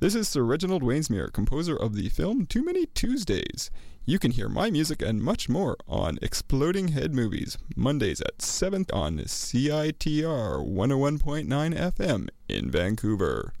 This is Sir Reginald Wainsmere, composer of the film Too Many Tuesdays. You can hear my music and much more on Exploding Head Movies, Mondays at 7 on CITR 101.9 FM in Vancouver.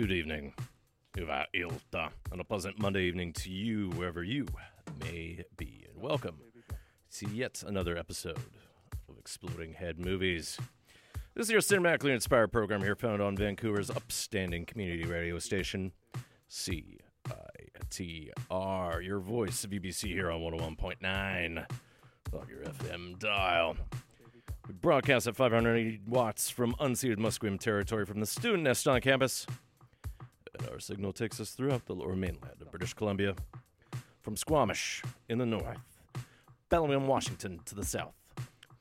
Good evening. Ilta. And a pleasant Monday evening to you, wherever you may be. And welcome to yet another episode of Exploding Head Movies. This is your cinematically inspired program here found on Vancouver's upstanding community radio station, CITR, your voice of UBC here on 101.9 on your FM dial. We broadcast at 580 watts from unceded Musqueam territory from the student nest on campus. And our signal takes us throughout the lower mainland of British Columbia, from Squamish in the north, Bellingham, Washington to the south,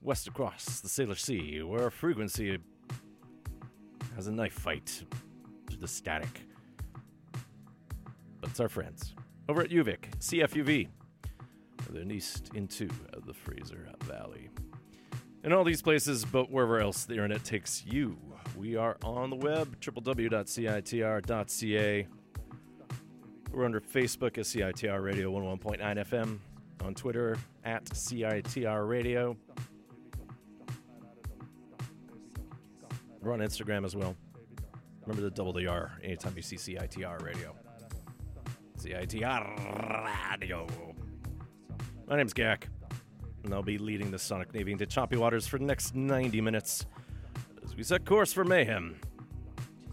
west across the Salish Sea, where our frequency has a knife fight through the static. But it's our friends over at UVic, CFUV, then east into the Fraser Valley. In all these places, but wherever else the internet takes you, we are on the web, www.citr.ca. We're under Facebook at CITR Radio 101.9 FM, on Twitter at CITR Radio. We're on Instagram as well. Remember to double the R anytime you see CITR Radio. CITR Radio. My name's Gak, and I'll be leading the Sonic Navy into choppy waters for the next 90 minutes as we set course for mayhem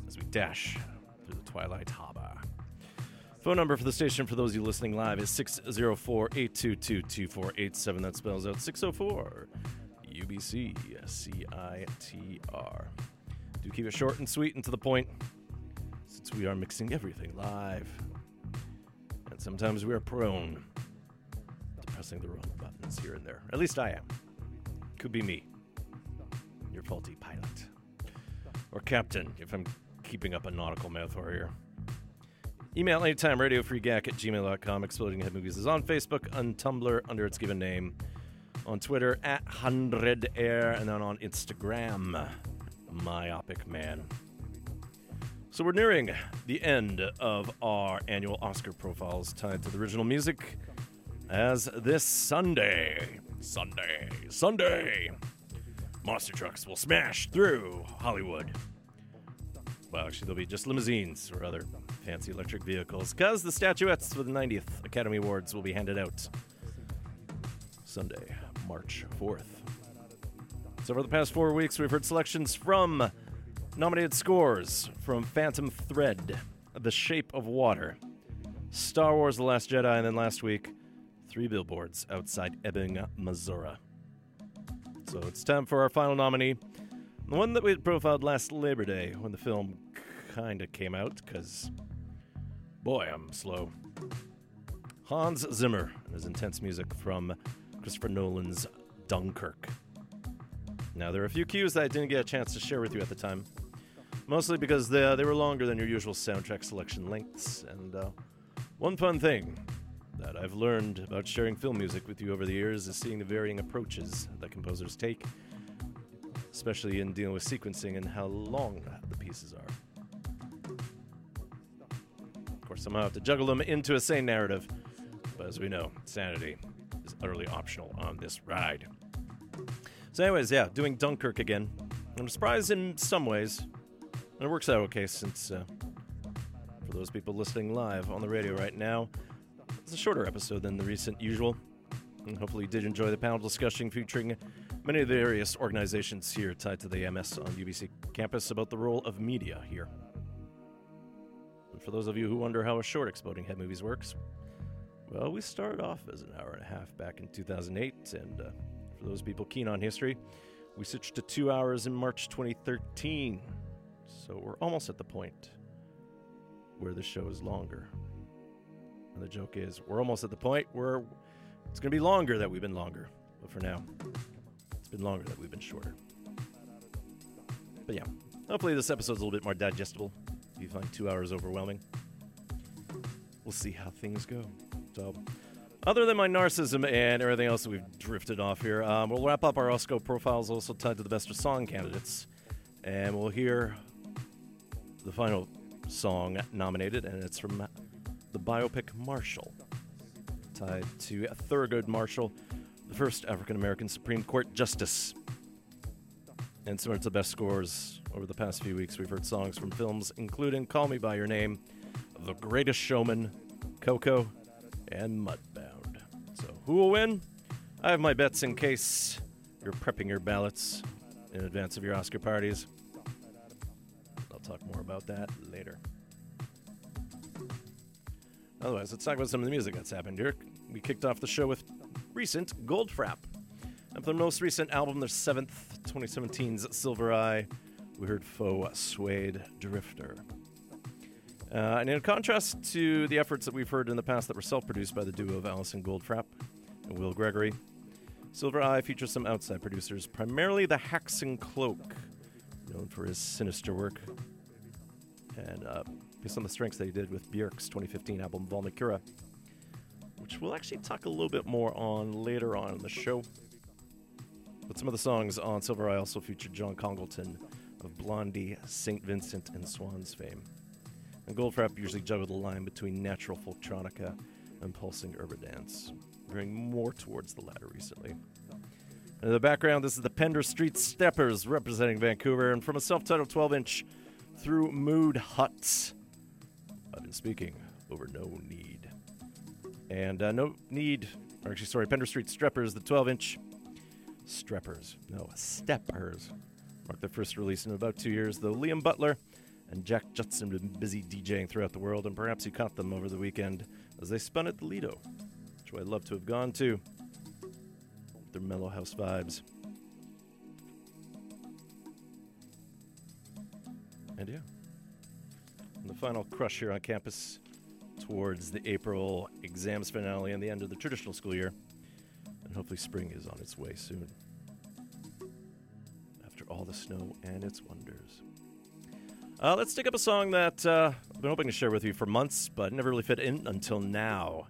as we dash through the Twilight Harbor. Phone number for the station for those of you listening live is 604 822 2487. That spells out 604 UBC CITR. Do keep it short and sweet and to the point since we are mixing everything live. And sometimes we are prone to pressing the wrong buttons here and there. At least I am. Could be me. Your faulty pilot. Or captain, if I'm keeping up a nautical metaphor here. Email anytime, radiofreegak at gmail.com. Exploding Head Movies is on Facebook, on Tumblr under its given name, on Twitter at 100air, and then on Instagram, Myopic Man. So we're nearing the end of our annual Oscar profiles tied to the original music as this Sunday, Sunday, Sunday, monster trucks will smash through Hollywood. Well, actually, there'll be just limousines or other fancy electric vehicles because the statuettes for the 90th Academy Awards will be handed out Sunday, March 4th. So, for the past four weeks, we've heard selections from nominated scores from Phantom Thread, The Shape of Water, Star Wars The Last Jedi, and then last week, three billboards outside Ebbing, Missouri. So, it's time for our final nominee. The one that we profiled last Labor Day when the film kinda came out, because boy, I'm slow. Hans Zimmer and his intense music from Christopher Nolan's Dunkirk. Now, there are a few cues that I didn't get a chance to share with you at the time, mostly because they, they were longer than your usual soundtrack selection lengths. And uh, one fun thing that I've learned about sharing film music with you over the years is seeing the varying approaches that composers take, especially in dealing with sequencing and how long the pieces are. Of course, somehow I have to juggle them into a sane narrative, but as we know, sanity is utterly optional on this ride. So, anyways, yeah, doing Dunkirk again. I'm surprised in some ways, and it works out okay since, uh, for those people listening live on the radio right now, it's a shorter episode than the recent usual. And hopefully, you did enjoy the panel discussion featuring many of the various organizations here tied to the AMS on UBC campus about the role of media here. And for those of you who wonder how a short Exploding Head Movies works, well, we started off as an hour and a half back in 2008, and uh, for those people keen on history, we switched to two hours in March 2013. So we're almost at the point where the show is longer. And the joke is, we're almost at the point where it's going to be longer that we've been longer. But for now, it's been longer that we've been shorter. But yeah, hopefully this episode's a little bit more digestible. If you find two hours overwhelming, we'll see how things go. So, other than my narcissism and everything else that we've drifted off here, um, we'll wrap up our Oscar profiles also tied to the best of song candidates. And we'll hear the final song nominated, and it's from the biopic Marshall, tied to Thurgood Marshall, the first African American Supreme Court Justice. And similar to the best scores over the past few weeks, we've heard songs from films including Call Me By Your Name, The Greatest Showman, Coco, and Mudbound. So, who will win? I have my bets in case you're prepping your ballots in advance of your Oscar parties. I'll talk more about that later. Otherwise, let's talk about some of the music that's happened here. We kicked off the show with recent Goldfrapp. And for the most recent album, their seventh, 2017's Silver Eye, we heard Faux Suede Drifter. Uh, and in contrast to the efforts that we've heard in the past that were self produced by the duo of Alison Goldfrapp and Will Gregory, Silver Eye features some outside producers, primarily the Haxan Cloak, known for his sinister work, and uh, based of the strengths that he did with Björk's 2015 album Vulnicura, which we'll actually talk a little bit more on later on in the show. But some of the songs on Silver Eye also featured John Congleton of Blondie, St. Vincent, and Swans fame. And Goldfrapp usually juggled the line between natural folktronica and pulsing urban dance, veering more towards the latter recently. And in the background, this is the Pender Street Steppers representing Vancouver, and from a self titled 12 inch through Mood Huts. I've been speaking over No Need. And uh, No Need, or actually, sorry, Pender Street Streppers, the 12 inch Streppers, no, Steppers, marked their first release in about two years, though Liam Butler and Jack Judson have been busy DJing throughout the world, and perhaps you caught them over the weekend as they spun at the Lido, which I'd love to have gone to. Their mellow house vibes. And yeah. The final crush here on campus towards the April exams finale and the end of the traditional school year. And hopefully spring is on its way soon. After all the snow and its wonders. Uh, let's take up a song that uh, I've been hoping to share with you for months, but never really fit in until now.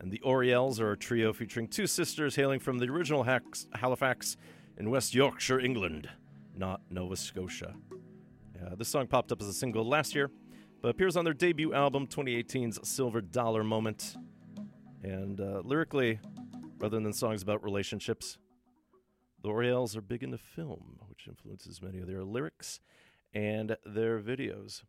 And the Orielles are a trio featuring two sisters hailing from the original Halifax in West Yorkshire, England, not Nova Scotia. Uh, this song popped up as a single last year, but appears on their debut album, 2018's Silver Dollar Moment. And uh, lyrically, rather than songs about relationships, the Orielles are big into film, which influences many of their lyrics and their videos.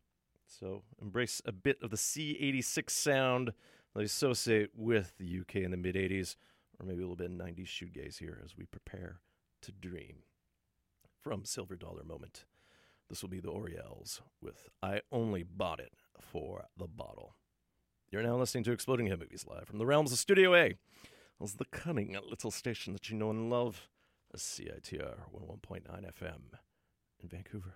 So embrace a bit of the C86 sound they associate with the UK in the mid 80s, or maybe a little bit of 90s shoegaze here as we prepare to dream. From Silver Dollar Moment, this will be the Orielles with I Only Bought It for the Bottle. You're now listening to Exploding Head Movies live from the realms of Studio A. As the cunning little station that you know and love, CITR 101.9 FM in Vancouver.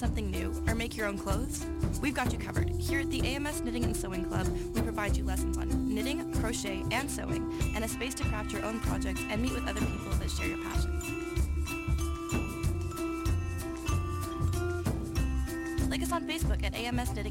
Something new or make your own clothes? We've got you covered. Here at the AMS Knitting and Sewing Club, we provide you lessons on knitting, crochet, and sewing, and a space to craft your own projects and meet with other people that share your passions. Like us on Facebook at AMS Knitting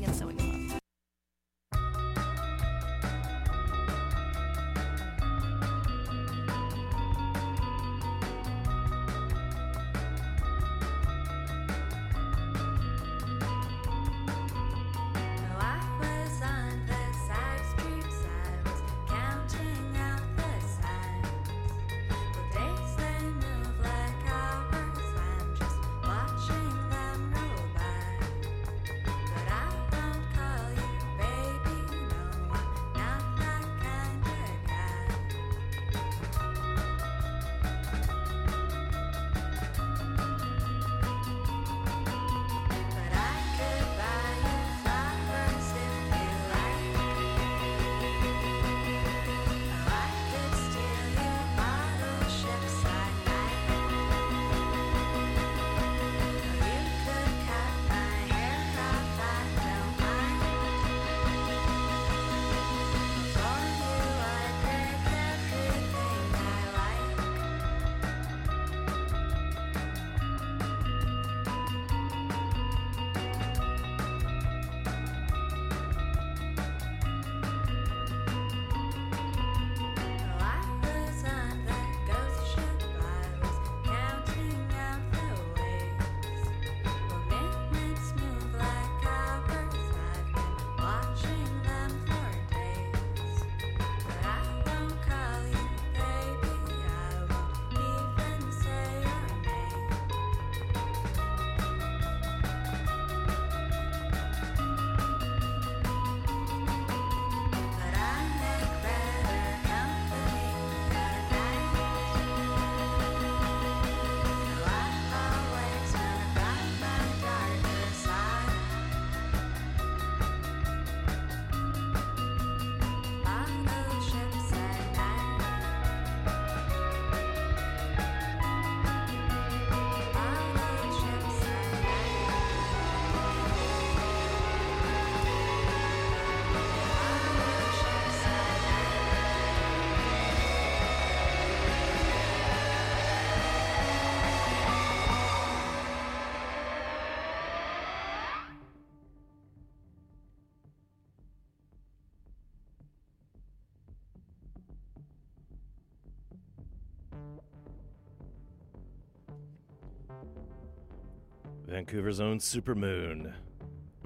Vancouver's own Supermoon.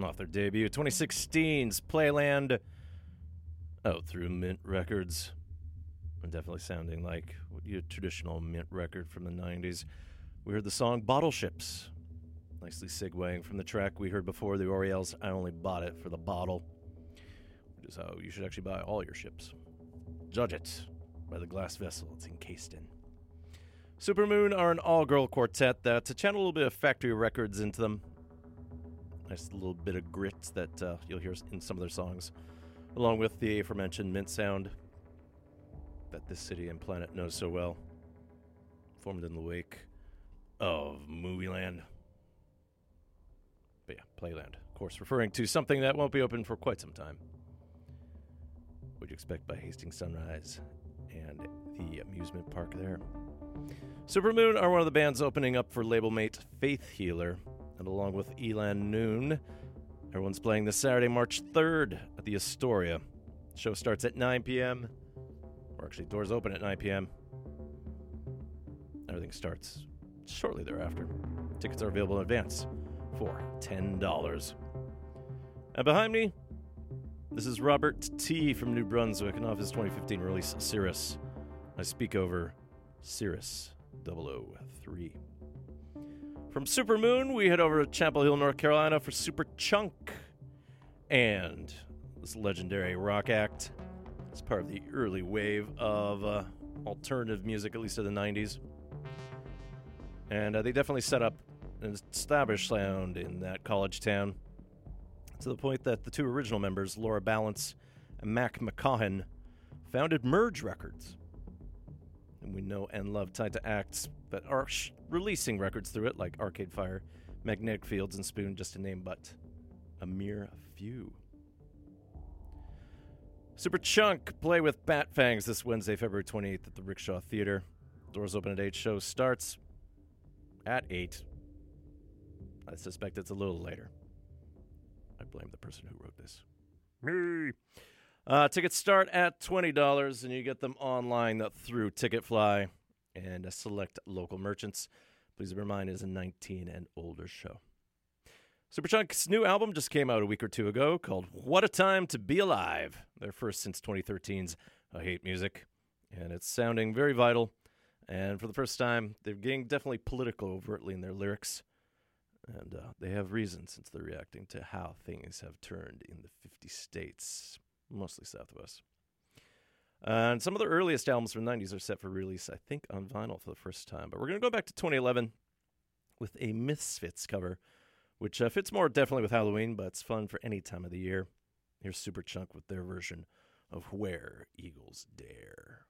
Off their debut, 2016's Playland. Out through Mint Records. And definitely sounding like a traditional Mint record from the 90s. We heard the song Bottle Ships. Nicely segueing from the track we heard before, the Orielles. I only bought it for the bottle, which is how you should actually buy all your ships. Judge it by the glass vessel it's encased in. Supermoon are an all girl quartet that, to channel a little bit of factory records into them, nice little bit of grit that uh, you'll hear in some of their songs, along with the aforementioned mint sound that this city and planet knows so well, formed in the wake of Movieland. But yeah, Playland, of course, referring to something that won't be open for quite some time. What you expect by Hastings Sunrise and the amusement park there. Supermoon are one of the bands opening up for label mate Faith Healer, and along with Elan Noon, everyone's playing this Saturday, March 3rd at the Astoria. Show starts at 9 p.m. Or actually, doors open at 9 p.m. Everything starts shortly thereafter. Tickets are available in advance for $10. And behind me, this is Robert T. from New Brunswick and off his 2015 release, Cirrus. I speak over Cirrus 003. From Supermoon, we head over to Chapel Hill, North Carolina for Super Chunk. And this legendary rock act is part of the early wave of uh, alternative music, at least in the 90s. And uh, they definitely set up an established sound in that college town to the point that the two original members, Laura Ballance and Mac McCaughan, founded Merge Records. And we know and love tied to acts that are sh- releasing records through it, like Arcade Fire, Magnetic Fields, and Spoon, just to name but a mere few. Super Chunk play with Bat Fangs this Wednesday, February 28th at the Rickshaw Theater. Doors open at 8. Show starts at 8. I suspect it's a little later. I blame the person who wrote this. Me. Uh, tickets start at $20 and you get them online through Ticketfly and select local merchants. Please bear in mind it is a 19 and older show. Superchunk's new album just came out a week or two ago called What a Time to Be Alive. Their first since 2013's I Hate Music. And it's sounding very vital. And for the first time, they're getting definitely political overtly in their lyrics. And uh, they have reason since they're reacting to how things have turned in the 50 states, mostly south of us. And some of the earliest albums from the 90s are set for release, I think, on vinyl for the first time. But we're going to go back to 2011 with a Misfits cover, which uh, fits more definitely with Halloween, but it's fun for any time of the year. Here's Superchunk with their version of Where Eagles Dare.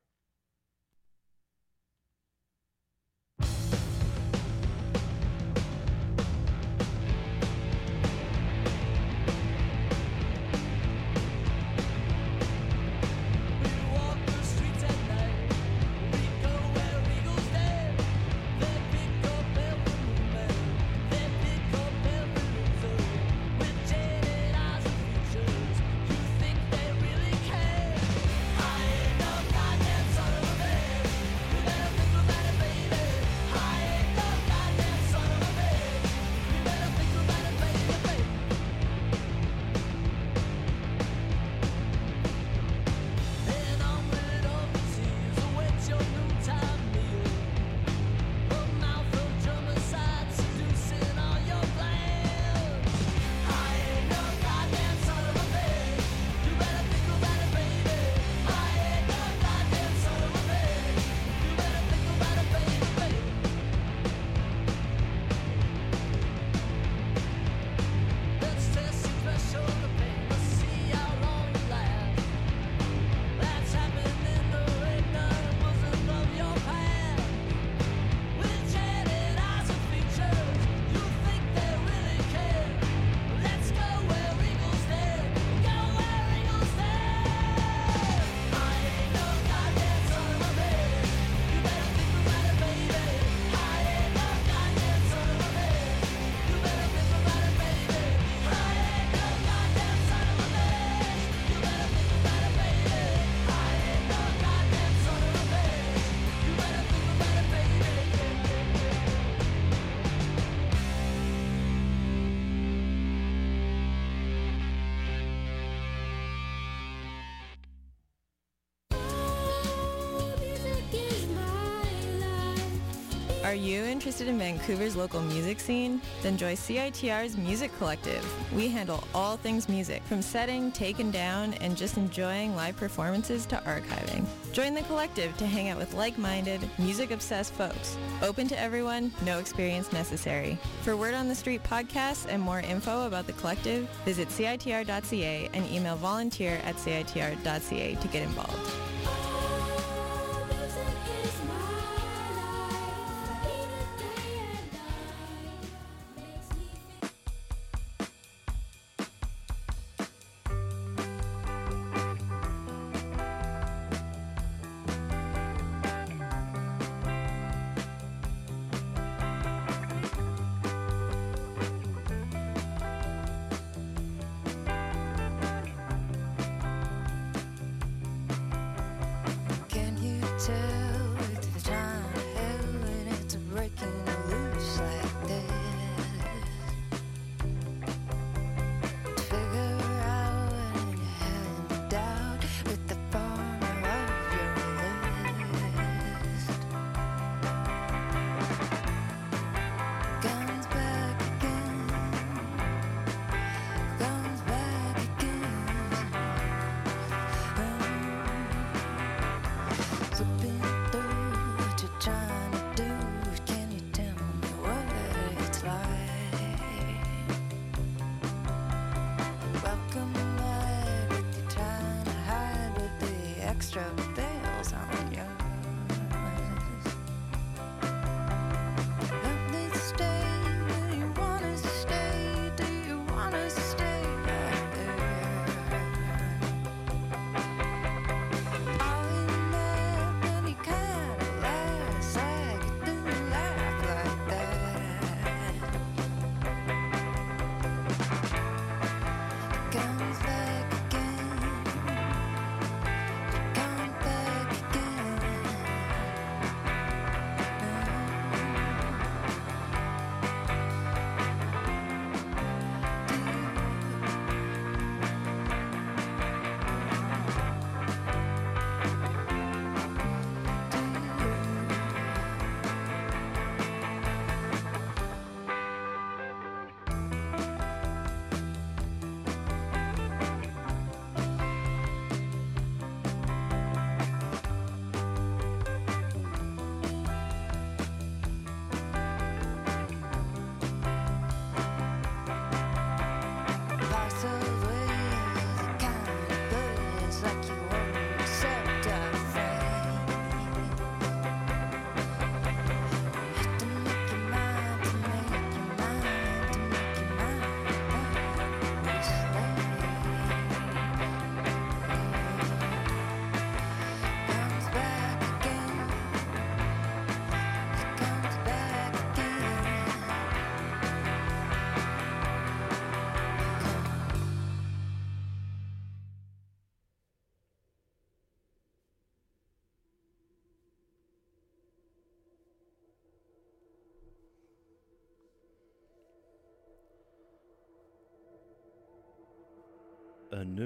Are you interested in Vancouver's local music scene? Then join CITR's Music Collective. We handle all things music, from setting, taken down, and just enjoying live performances to archiving. Join the collective to hang out with like-minded, music-obsessed folks. Open to everyone, no experience necessary. For Word on the Street podcasts and more info about the collective, visit CITR.ca and email volunteer at CITR.ca to get involved.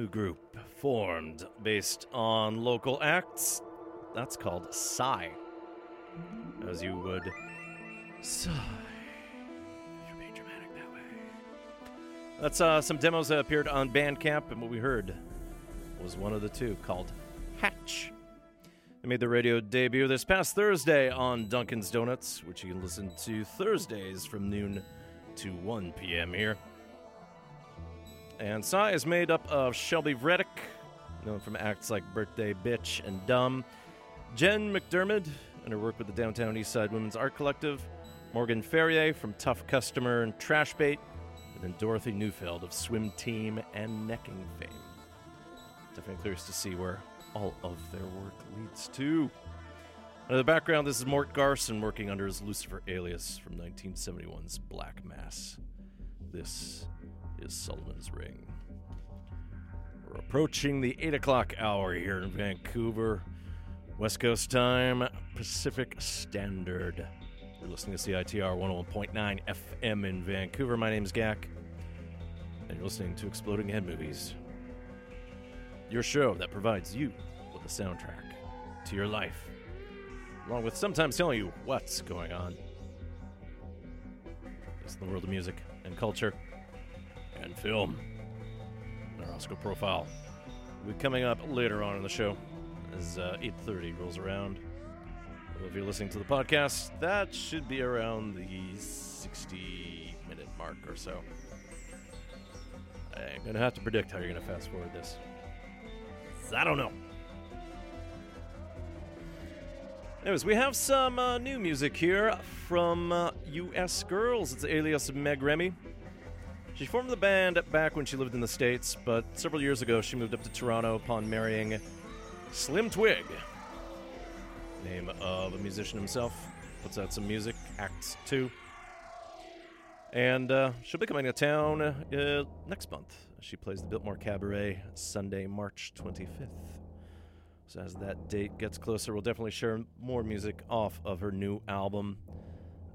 Group formed based on local acts. That's called Sigh. As you would sigh. You're being dramatic that way. That's uh, some demos that appeared on Bandcamp, and what we heard was one of the two called Hatch. They made their radio debut this past Thursday on Duncan's Donuts, which you can listen to Thursdays from noon to 1 p.m. here. And Sigh is made up of Shelby Vredick, known from acts like Birthday Bitch and Dumb, Jen McDermott, and her work with the Downtown Eastside Women's Art Collective, Morgan Ferrier from Tough Customer and Trash Bait, and then Dorothy Neufeld of Swim Team and Necking fame. Definitely curious to see where all of their work leads to. In the background, this is Mort Garson working under his Lucifer alias from 1971's Black Mass. This is Solomon's Ring. We're approaching the 8 o'clock hour here in Vancouver. West Coast time, Pacific Standard. You're listening to CITR 101.9 FM in Vancouver. My name is Gak, and you're listening to Exploding Head Movies. Your show that provides you with a soundtrack to your life, along with sometimes telling you what's going on. It's the world of music and culture and film. Our Oscar profile be coming up later on in the show as uh, 8.30 rolls around. If you're listening to the podcast, that should be around the 60 minute mark or so. I'm going to have to predict how you're going to fast forward this. I don't know. Anyways, we have some uh, new music here from uh, US Girls. It's alias Meg Remy. She formed the band back when she lived in the States, but several years ago she moved up to Toronto upon marrying Slim Twig, name of a musician himself. Puts out some music, acts too. And uh, she'll be coming to town uh, next month. She plays the Biltmore Cabaret Sunday, March 25th. So as that date gets closer, we'll definitely share more music off of her new album.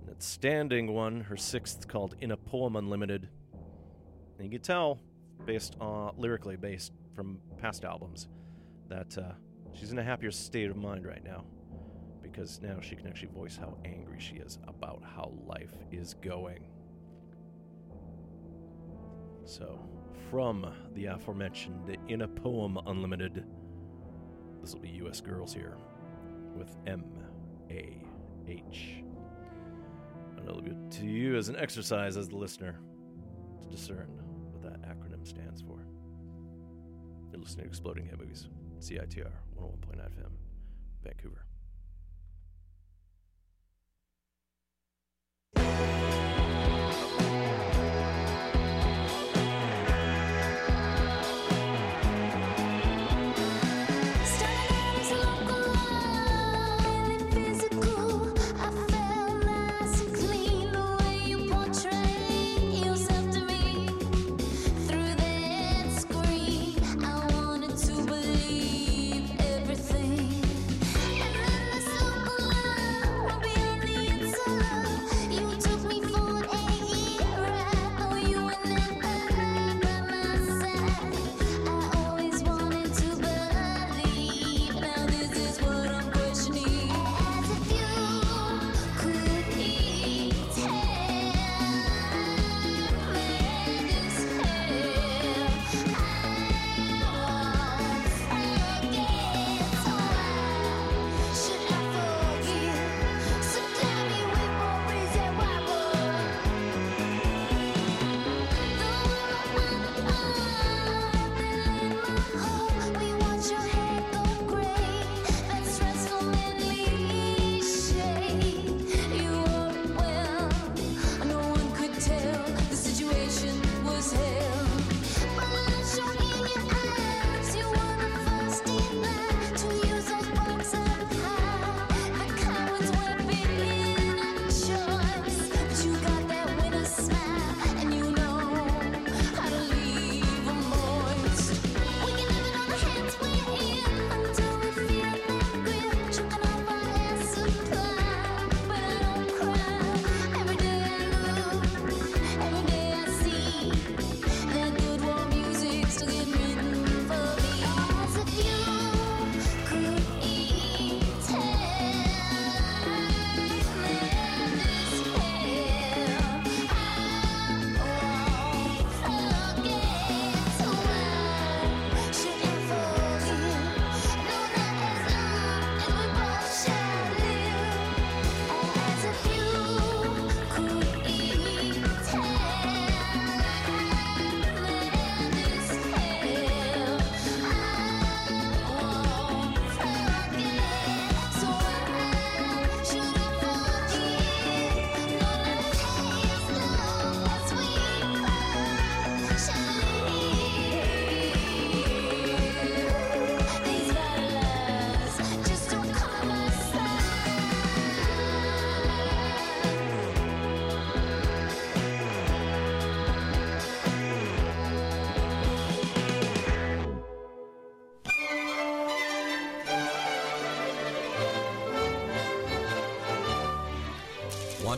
That standing one, her sixth, called In a Poem Unlimited. And you can tell, based on lyrically based from past albums, that uh, she's in a happier state of mind right now because now she can actually voice how angry she is about how life is going. So, from the aforementioned In a Poem Unlimited, this will be US Girls here with M A H. And it'll be to you as an exercise as the listener to discern acronym stands for. You're listening to Exploding Head Movies, CITR 101.9 FM, Vancouver.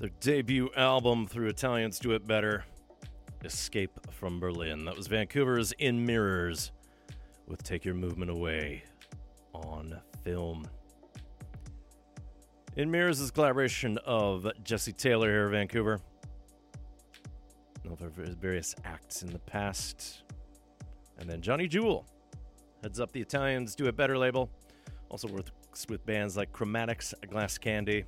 Their debut album, Through Italians Do It Better, Escape from Berlin. That was Vancouver's In Mirrors with Take Your Movement Away on film. In Mirrors is a collaboration of Jesse Taylor here in Vancouver. Over various acts in the past. And then Johnny Jewel heads up the Italians Do It Better label. Also works with bands like Chromatics, Glass Candy,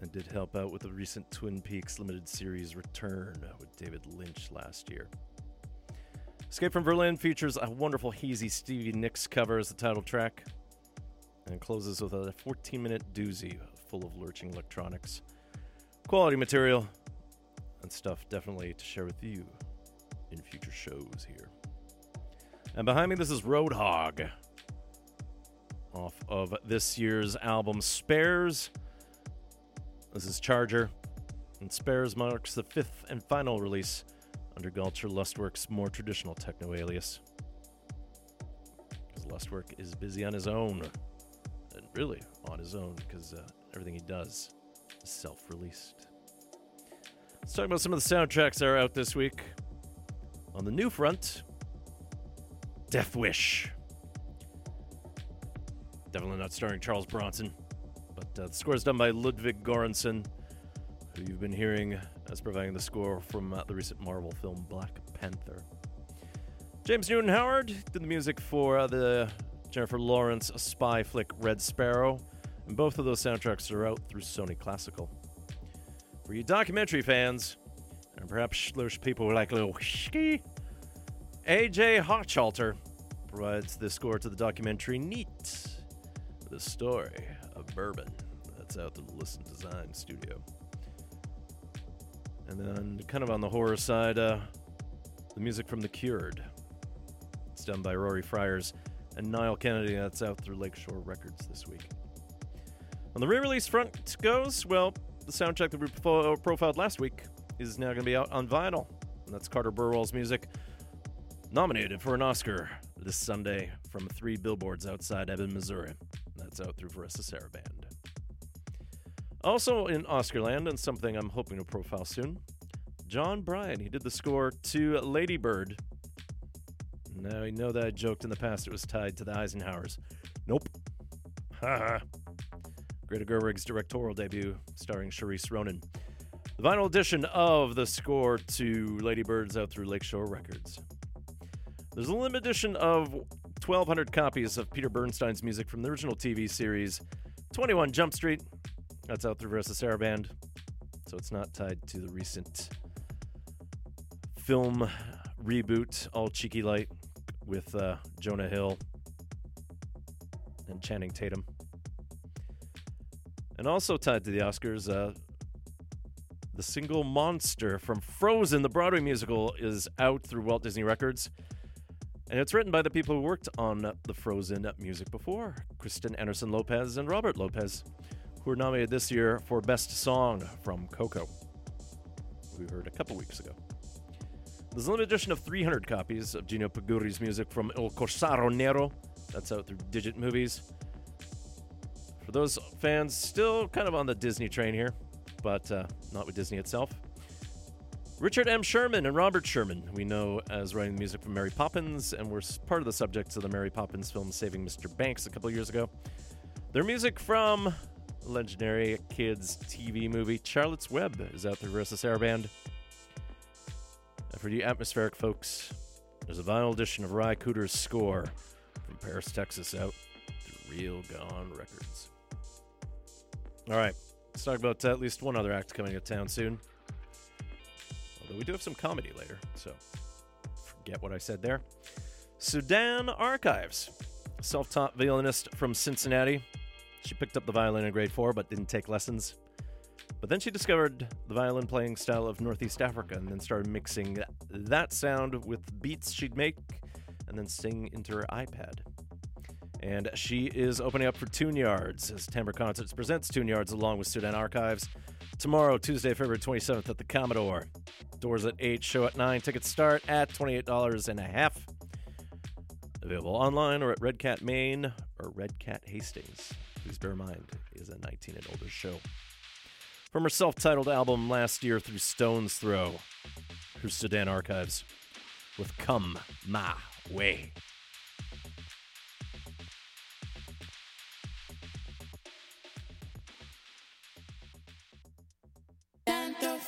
and did help out with the recent Twin Peaks limited series return with David Lynch last year. Escape from Berlin features a wonderful hazy Stevie Nicks cover as the title track and closes with a 14 minute doozy full of lurching electronics. Quality material and stuff definitely to share with you in future shows here. And behind me, this is Roadhog off of this year's album Spares. This is Charger, and Spares marks the fifth and final release under Gulcher Lustwork's more traditional techno alias. Because Lustwork is busy on his own, and really on his own, because uh, everything he does is self released. Let's talk about some of the soundtracks that are out this week. On the new front, Death Wish. Definitely not starring Charles Bronson. But uh, the score is done by Ludwig Göransson, who you've been hearing as providing the score from uh, the recent Marvel film Black Panther. James Newton Howard did the music for uh, the Jennifer Lawrence spy flick Red Sparrow, and both of those soundtracks are out through Sony Classical. For you documentary fans, and perhaps those people who like a little whiskey, AJ Hochhalter provides the score to the documentary Neat, the story bourbon. That's out through the Listen Design Studio. And then, kind of on the horror side, uh, the music from The Cured. It's done by Rory Friers and Niall Kennedy. That's out through Lakeshore Records this week. On the re release front goes, well, the soundtrack that we profiled last week is now going to be out on vinyl. And that's Carter Burwell's music, nominated for an Oscar this Sunday from three billboards outside Ebbing, Missouri. That's out through Varèse Sarabande. Also in Oscarland, and something I'm hoping to profile soon, Jon Brion. He did the score to Lady Bird. Now, you know that I joked in the past it was tied to the Eisenhowers. Nope. Haha. Greta Gerwig's directorial debut, starring Saoirse Ronan. The vinyl edition of the score to Lady Bird's out through Lakeshore Records. There's a limited edition of 1,200 copies of Peter Bernstein's music from the original TV series 21 Jump Street. That's out through Varèse Sarabande, so it's not tied to the recent film reboot, All Cheeky Light, with uh, Jonah Hill and Channing Tatum. And also tied to the Oscars, uh, the single Monster from Frozen, the Broadway musical, is out through Walt Disney Records. And it's written by the people who worked on the Frozen music before Kristen Anderson Lopez and Robert Lopez, who were nominated this year for Best Song from Coco. We heard a couple weeks ago. There's a limited edition of 300 copies of Gino Peguri's music from El Corsaro Nero. That's out through Digit Movies. For those fans still kind of on the Disney train here, but uh, not with Disney itself. Richard M. Sherman and Robert Sherman, we know as writing the music for Mary Poppins, and were part of the subjects of the Mary Poppins film Saving Mr. Banks a couple years ago. Their music from legendary kids TV movie Charlotte's Web is out through Varèse Sarabande. And for you atmospheric folks, there's a vinyl edition of Ry Cooder's score from Paris, Texas, out through Real Gone Records. All right, let's talk about at least one other act coming to town soon. Although we do have some comedy later, so forget what I said there. Sudan Archives, self taught violinist from Cincinnati. She picked up the violin in grade four but didn't take lessons. But then she discovered the violin playing style of Northeast Africa and then started mixing that sound with beats she'd make and then sing into her iPad. And she is opening up for Tune Yards as Timbre Concerts presents Tune Yards along with Sudan Archives tomorrow, Tuesday, February 27th at the Commodore. Doors at 8, show at 9. Tickets start at $28 and a half. Available online or at Red Cat Main or Red Cat Hastings. Please bear in mind, it is a 19 and older show. From her self titled album last year through Stone's Throw, here's Sudan Archives with Come My Way.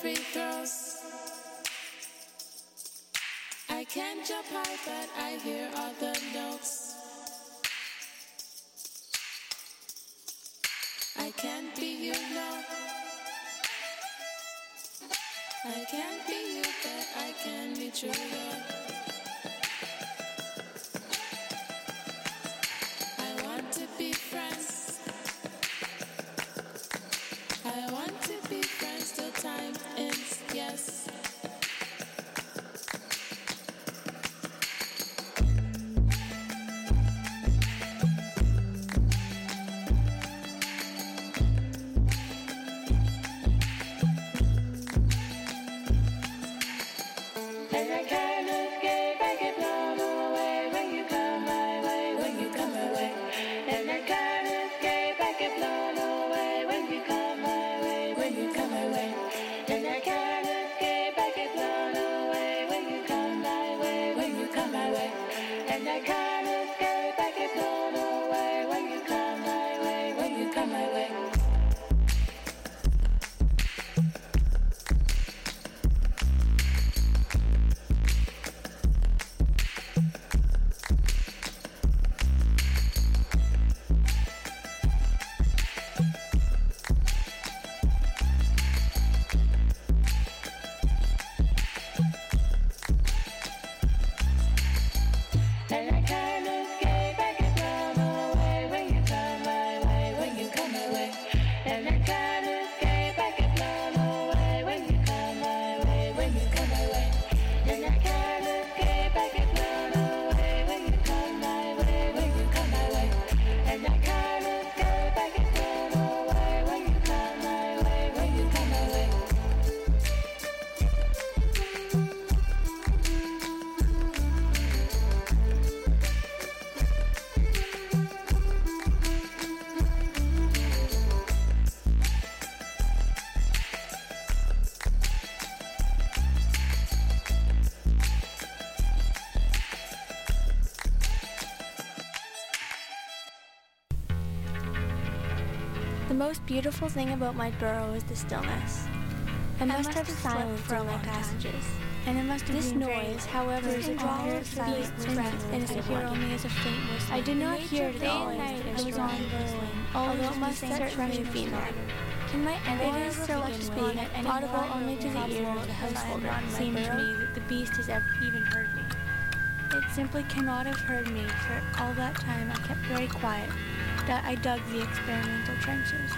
Free throws. I can't jump high, but I hear all the notes. I can't be you, no. I can't be you, but I can be true, though. Most beautiful thing about my burrow is the stillness. I must, must have have silence for my long time. passages. And it must have This been noise, however, is a drawl of silence and and breath, and and I I hear only as a faint whistle. I do not hear it all. night I I was on on Although although it must search for fresh female. Can my It is so to speak, audible only to the ear of the householder? on It my seemed to me that the beast has ever even heard me. It simply cannot have heard me, for all that time I kept very quiet. That I dug the experimental trenches.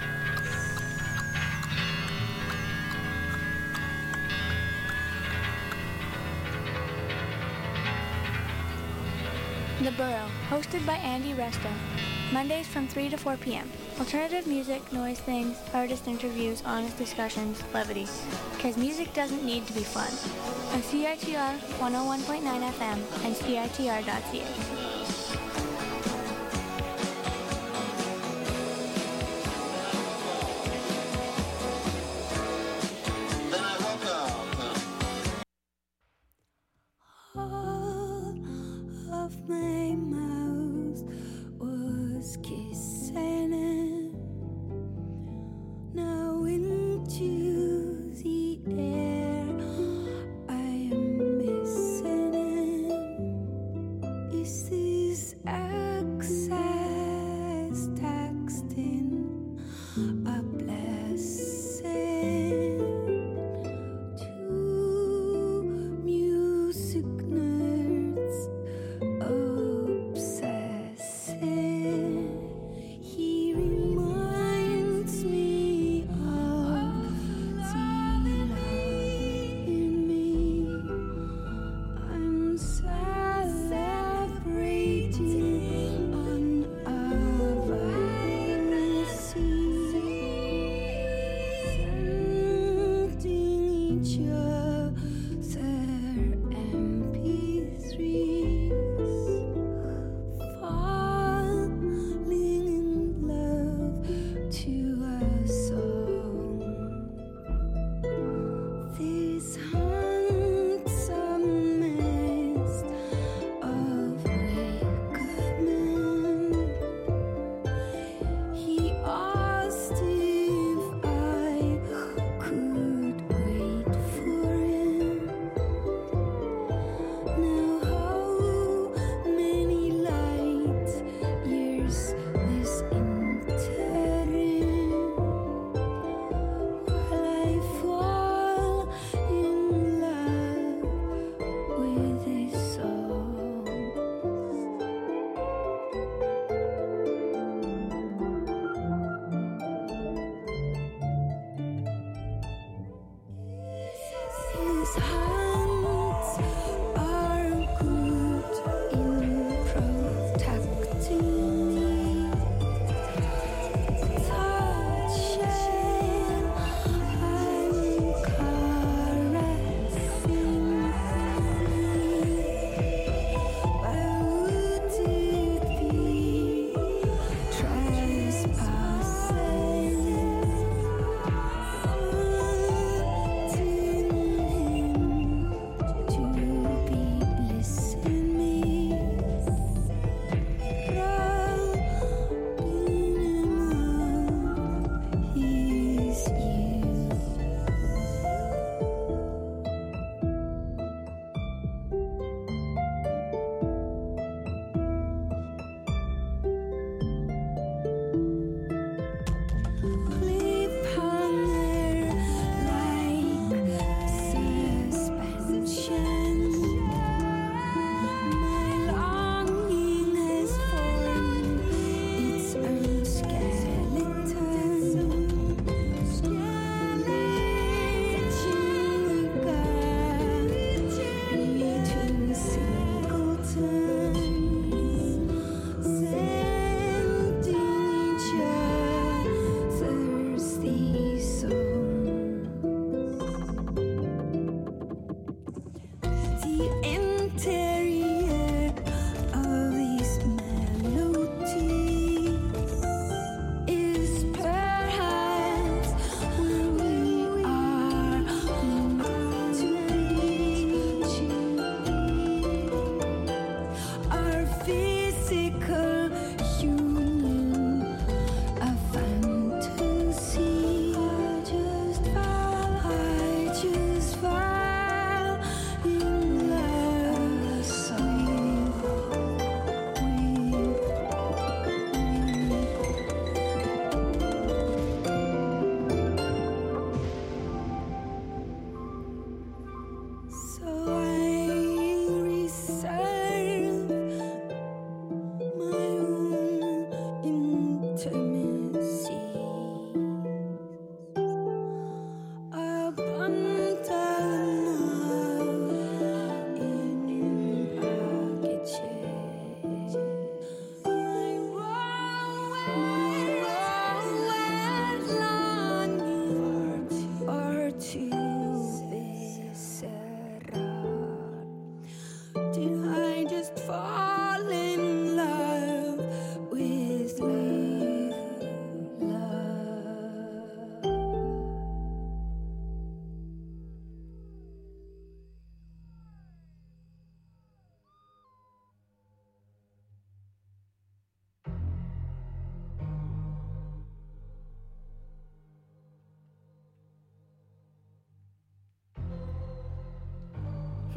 The Burrow, hosted by Andy Resto. Mondays from 3 to 4 p.m. Alternative music, noise things, artist interviews, honest discussions, levity. Because music doesn't need to be fun. On CITR 101.9 FM and CITR.ca.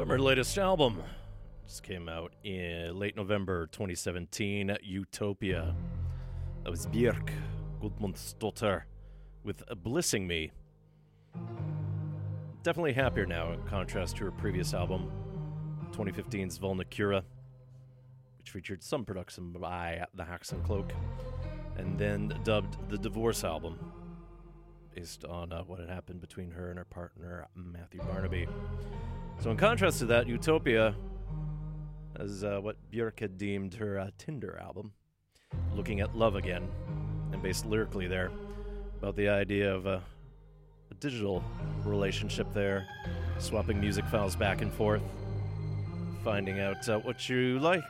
From her latest album, just came out in late November 2017, Utopia. That was Björk Gudmundsdottir with Blissing Me. Definitely happier now in contrast to her previous album, 2015's Vulnicura, which featured some production by the Haxan Cloak, and then dubbed the Divorce album, based on uh, what had happened between her and her partner, Matthew Barnaby. So, in contrast to that, Utopia is uh, what Björk had deemed her uh, Tinder album, looking at love again, and based lyrically there about the idea of a, a digital relationship there, swapping music files back and forth, finding out uh, what you like.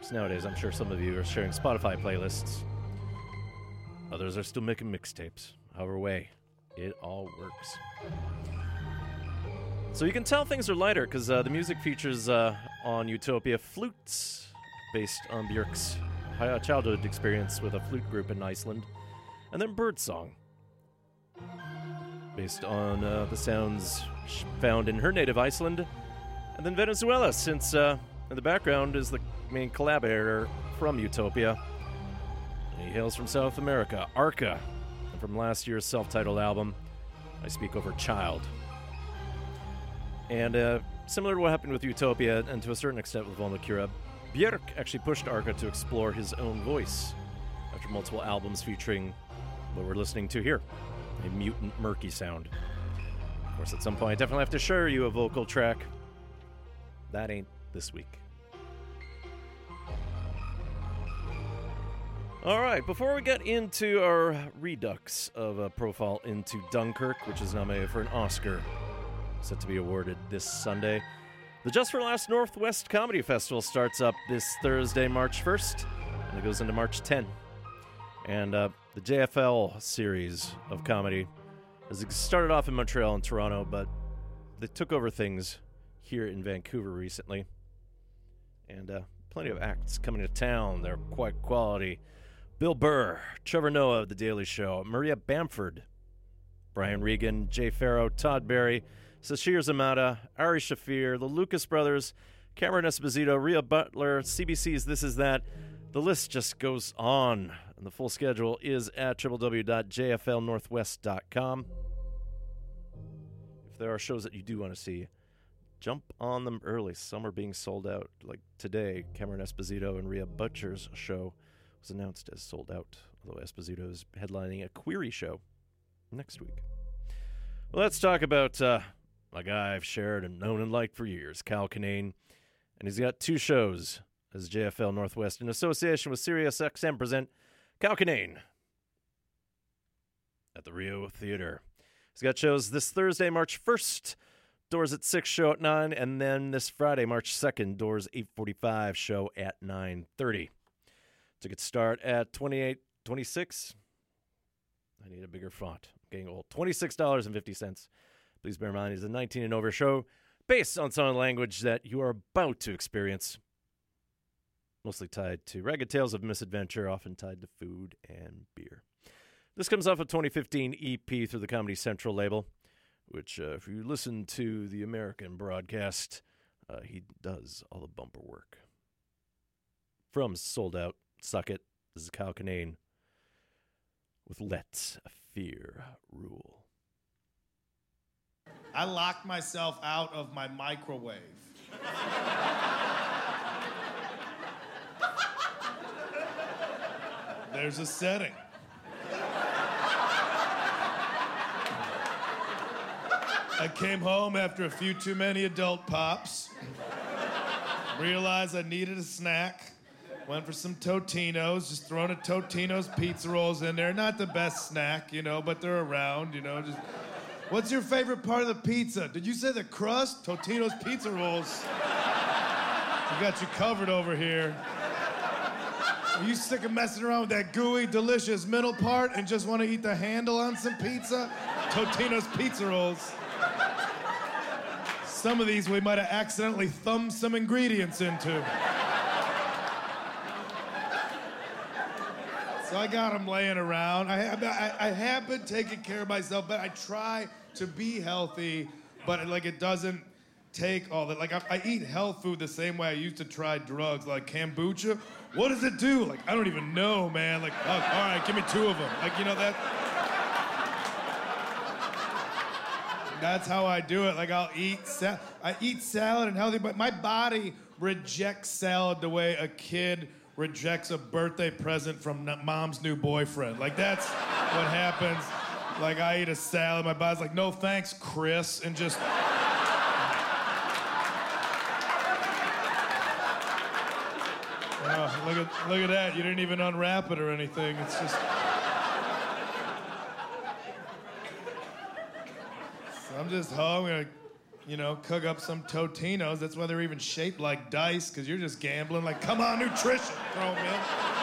'Cause nowadays, I'm sure some of you are sharing Spotify playlists. Others are still making mixtapes. However, way it all works. So you can tell things are lighter because uh, the music features uh, on Utopia flutes, based on Björk's childhood experience with a flute group in Iceland, and then birdsong, based on uh, the sounds found in her native Iceland, and then Venezuela, since uh, in the background is the main collaborator from Utopia. He hails from South America, Arca, and from last year's self-titled album, I Speak Over Child. And uh, similar to what happened with Utopia, and to a certain extent with Vulnicura, Björk actually pushed Arca to explore his own voice after multiple albums featuring what we're listening to here a mutant, murky sound. Of course, at some point, I definitely have to share you a vocal track. That ain't this week. All right, before we get into our redux of a profile into Dunkirk, which is nominated for an Oscar, set to be awarded this Sunday, the Just for Laughs Northwest Comedy Festival starts up this Thursday, March 1st, and it goes into March 10. And uh, the JFL series of comedy has started off in Montreal and Toronto, but they took over things here in Vancouver recently. And uh, plenty of acts coming to town. They're quite quality. Bill Burr, Trevor Noah of The Daily Show, Maria Bamford, Brian Regan, Jay Pharoah, Todd Barry, Sasheer Zamata, Ari Shaffir, the Lucas Brothers, Cameron Esposito, Rhea Butcher, CBC's This Is That. The list just goes on. And the full schedule is at www.jflnorthwest.com. If there are shows that you do want to see, jump on them early. Some are being sold out. Like today, Cameron Esposito and Rhea Butcher's show was announced as sold out, although Esposito is headlining a query show next week. Well, let's talk about uh, a guy I've shared and known and liked for years, Kyle Kinane. And he's got two shows as JFL Northwest in association with Sirius XM present Kyle Kinane at the Rio Theater. He's got shows this Thursday, March 1st, doors at 6, show at 9, and then this Friday, March 2nd, doors 8:45, show at 9:30. Tickets start at 28 26 I need a bigger font. I'm getting old. $26.50. Please bear in mind, it's a 19 and over show based on some language that you are about to experience. Mostly tied to ragged tales of misadventure, often tied to food and beer. This comes off a 2015 EP through the Comedy Central label, which, uh, if you listen to the American broadcast, uh, he does all the bumper work. From Sold Out, Suck It, this is Kyle Kinane with Let Fear Rule. I locked myself out of my microwave. There's a setting. I came home after a few too many adult pops. Realized I needed a snack. Went for some Totinos, just throwing a Totino's pizza rolls in there. Not the best snack, you know, but they're around, you know. Just What's your favorite part of the pizza? Did you say the crust? Totino's pizza rolls. We got you covered over here. Are you sick of messing around with that gooey, delicious middle part and just want to eat the handle on some pizza? Totino's pizza rolls. Some of these we might have accidentally thumbed some ingredients into. So I got them laying around. I have, I, I have been taking care of myself, but I try to be healthy but like it doesn't take all that. Like I, I eat health food the same way I used to try drugs, like kombucha. What does it do? Like I don't even know, man. Like oh, all right, give me two of them. Like you know that. That's how I do it. Like I'll eat I eat salad and healthy, but my body rejects salad the way a kid rejects a birthday present from mom's new boyfriend. Like that's what happens. Like I eat a salad, my body's like, no thanks, Chris, and just. Oh, look at look at that! You didn't even unwrap it or anything. It's just. So I'm just home, gonna, you know, cook up some Totinos. That's why they're even shaped like dice, because you're just gambling. Like, come on, nutrition, throw 'em in.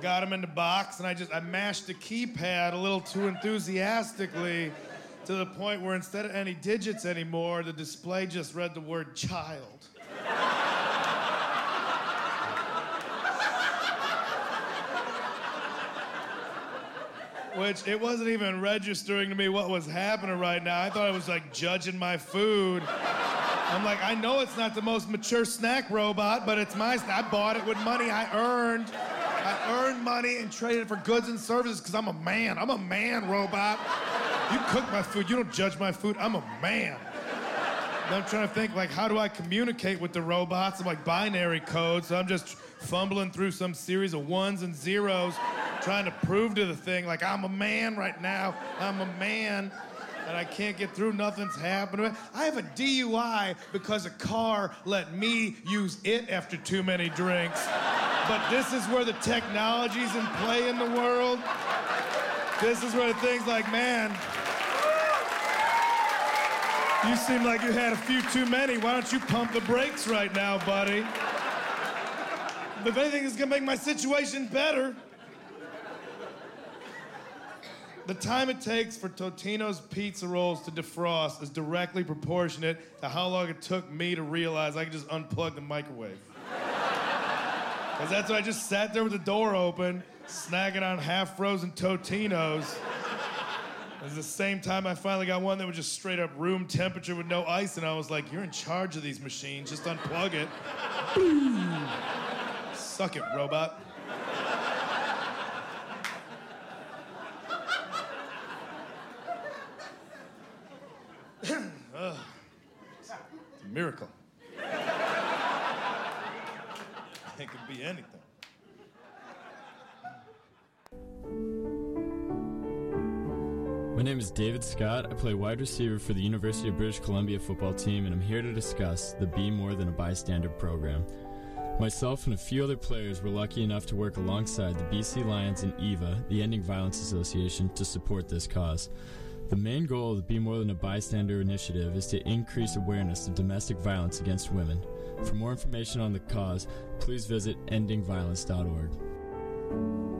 Got them in the box, and I just I mashed the keypad a little too enthusiastically, to the point where instead of any digits anymore, the display just read the word child. Which it wasn't even registering to me what was happening right now. I thought I was like judging my food. I'm like, I know it's not the most mature snack robot, but it's my. I bought it with money I earned. I earned money and traded it for goods and services because I'm a man. I'm a man, robot. You cook my food. You don't judge my food. I'm a man. And I'm trying to think, like, how do I communicate with the robots? I'm like binary code, so I'm just fumbling through some series of ones and zeros, trying to prove to the thing, like, I'm a man right now. I'm a man. And I can't get through, nothing's happening. I have a DUI because a car let me use it after too many drinks. But this is where the technology's in play in the world. This is where thing's like, man, you seem like you had a few too many. Why don't you pump the brakes right now, buddy? If anything is gonna make my situation better. The time it takes for Totino's pizza rolls to defrost is directly proportionate to how long it took me to realize I could just unplug the microwave. Because that's why I just sat there with the door open, snagging on half frozen Totinos. It was the same time I finally got one that was just straight up room temperature with no ice, and I was like, You're in charge of these machines, just unplug it. Suck it, robot. Ugh. It's a miracle. It could be anything. My name is David Scott. I play wide receiver for the University of British Columbia football team, and I'm here to discuss the Be More Than a Bystander program. Myself and a few other players were lucky enough to work alongside the BC Lions and EVA, the Ending Violence Association, to support this cause. The main goal of the Be More Than a Bystander initiative is to increase awareness of domestic violence against women. For more information on the cause, please visit endingviolence.org.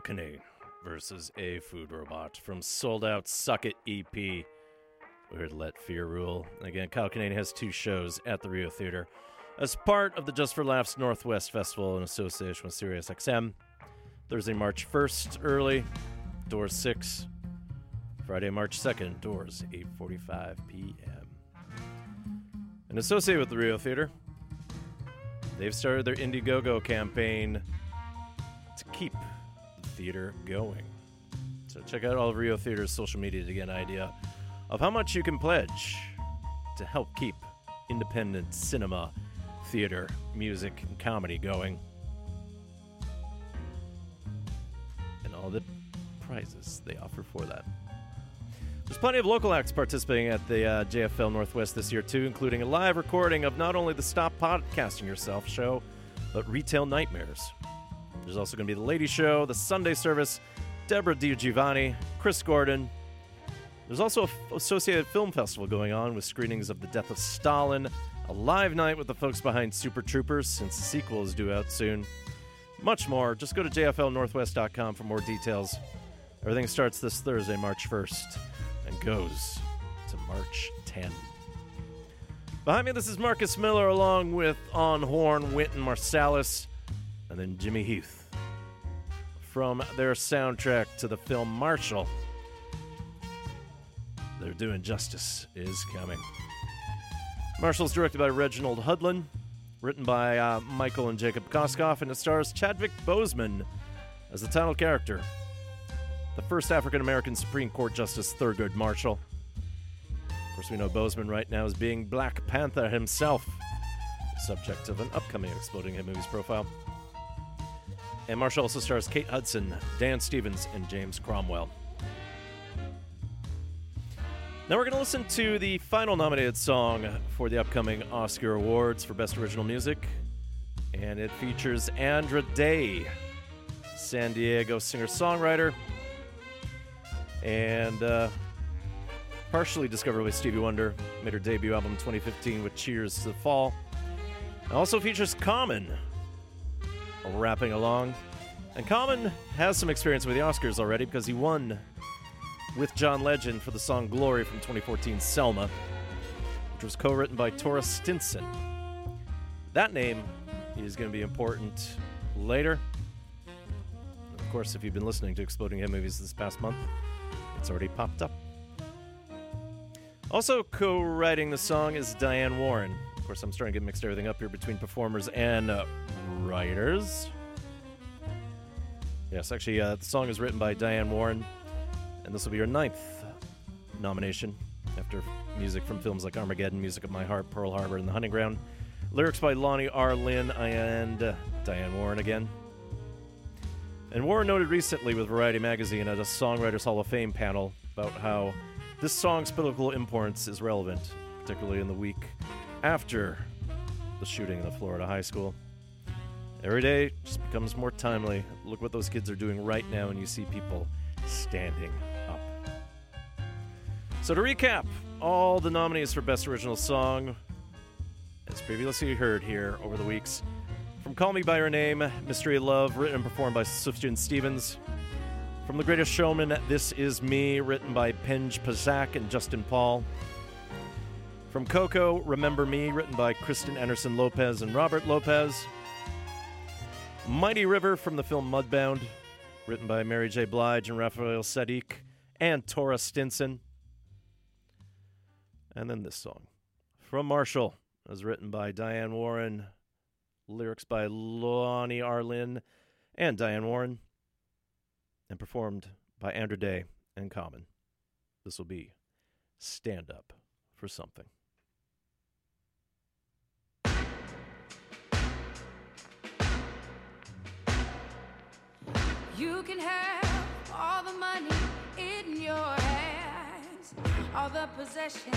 Kinane versus a food robot from Sold Out Suck It EP. Here to let fear rule. Again, Kyle Kinane has two shows at the Rio Theater as part of the Just for Laughs Northwest Festival in association with SiriusXM. Thursday, March 1st, early, doors 6. Friday, March 2nd, doors 8.45 p.m. And associated with the Rio Theater, they've started their Indiegogo campaign to keep theater going. So check out all of Rio Theater's social media to get an idea of how much you can pledge to help keep independent cinema, theater, music, and comedy going. And all the prizes they offer for that. There's plenty of local acts participating at the uh, JFL Northwest this year, too, including a live recording of not only the Stop Podcasting Yourself show, but Retail Nightmares. There's also going to be the Lady Show, the Sunday Service, Debra DiGiovanni, Chris Gordon. There's also a f- associated film festival going on with screenings of The Death of Stalin, a live night with the folks behind Super Troopers, since the sequel is due out soon. Much more. Just go to jflnorthwest.com for more details. Everything starts this Thursday, March 1st, and goes to March 10. Behind me, this is Marcus Miller along with On Horn, Wynton Marsalis, and then Jimmy Heath from their soundtrack to the film Marshall. They're doing justice is coming. Marshall's directed by Reginald Hudlin, written by uh, Michael and Jacob Koskoff, and it stars Chadwick Boseman as the title character, the first African American Supreme Court Justice Thurgood Marshall. Of course, we know Boseman right now is being Black Panther himself, subject of an upcoming Exploding Head Movies profile. And Marshall also stars Kate Hudson, Dan Stevens, and James Cromwell. Now we're going to listen to the final nominated song for the upcoming Oscar Awards for Best Original Music. And it features Andra Day, San Diego singer songwriter, and uh, partially discovered by Stevie Wonder. Made her debut album in 2015 with Cheers to the Fall. It also features Common rapping along. And Common has some experience with the Oscars already because he won with John Legend for the song Glory from 2014 Selma, which was co written by Taura Stinson. That name is going to be important later. Of course, if you've been listening to Exploding Head Movies this past month, it's already popped up. Also co writing the song is Diane Warren. Course, I'm starting to get mixed everything up here between performers and uh, writers. Yes, actually, uh, the song is written by Diane Warren, and this will be her ninth nomination after music from films like Armageddon, Music of My Heart, Pearl Harbor, and The Hunting Ground. Lyrics by Lonnie R. Lynn and uh, Diane Warren again. And Warren noted recently with Variety Magazine at a Songwriters Hall of Fame panel about how this song's political importance is relevant, particularly in the week after the shooting in the Florida high school. Every day just becomes more timely. Look what those kids are doing right now, and you see people standing up. So, to recap, all the nominees for Best Original Song, as previously heard here over the weeks, from Call Me By Your Name, Mystery of Love, written and performed by Sufjan Stevens. From The Greatest Showman, This Is Me, written by Benj Pasek and Justin Paul. From Coco, Remember Me, written by Kristen Anderson Lopez and Robert Lopez. Mighty River from the film Mudbound, written by Mary J. Blige and Raphael Saadiq and Taura Stinson. And then this song from Marshall, as written by Diane Warren, lyrics by Lonnie R. Lynn and Diane Warren, and performed by Andra Day and Common. This will be Stand Up for Something. You can have all the money in your hands, all the possessions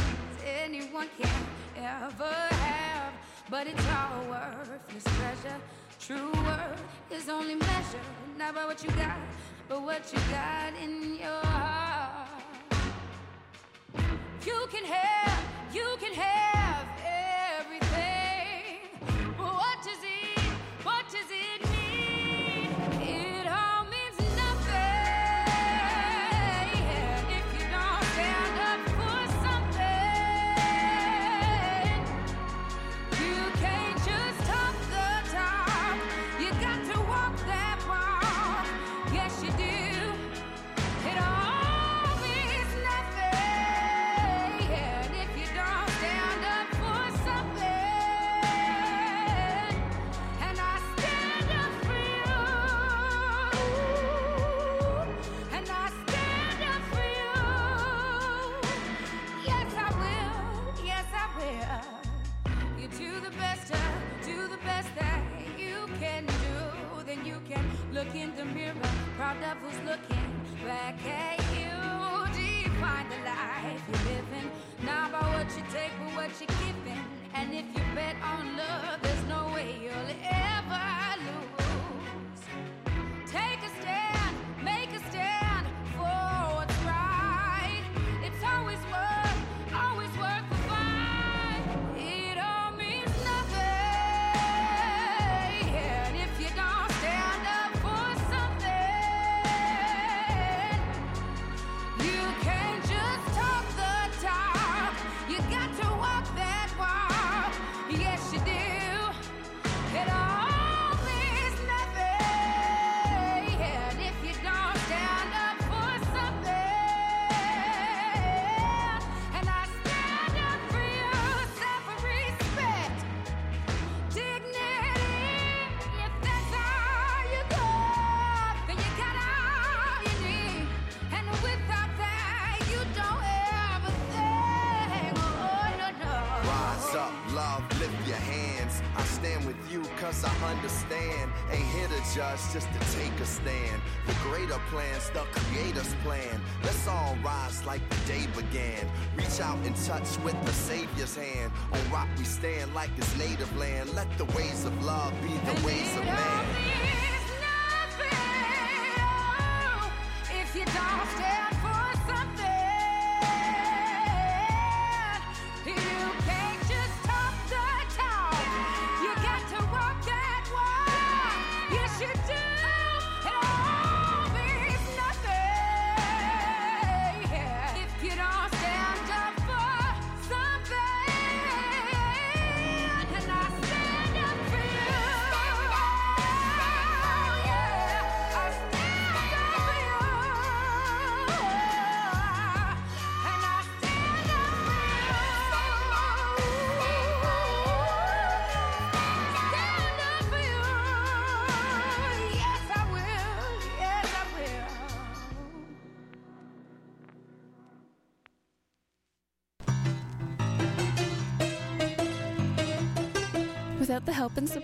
anyone can ever have, but it's all worthless treasure. True worth is only measured not by what you got, but what you got in your heart. You can have, you can have back at you. Define the life you're living. Not by what you take, but what you're giving. And if you bet on love, there's no way you'll cause I understand. Ain't here to judge, just to take a stand. The greater plans, the creator's plan. Let's all rise like the day began. Reach out and touch with the Savior's hand. On rock we stand like his native land. Let the ways of love be the ways of man.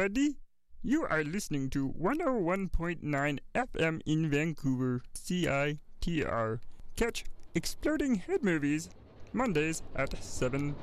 everybody. You are listening to 101.9 FM in Vancouver, CITR. Catch Exploding Head Movies Mondays at 7.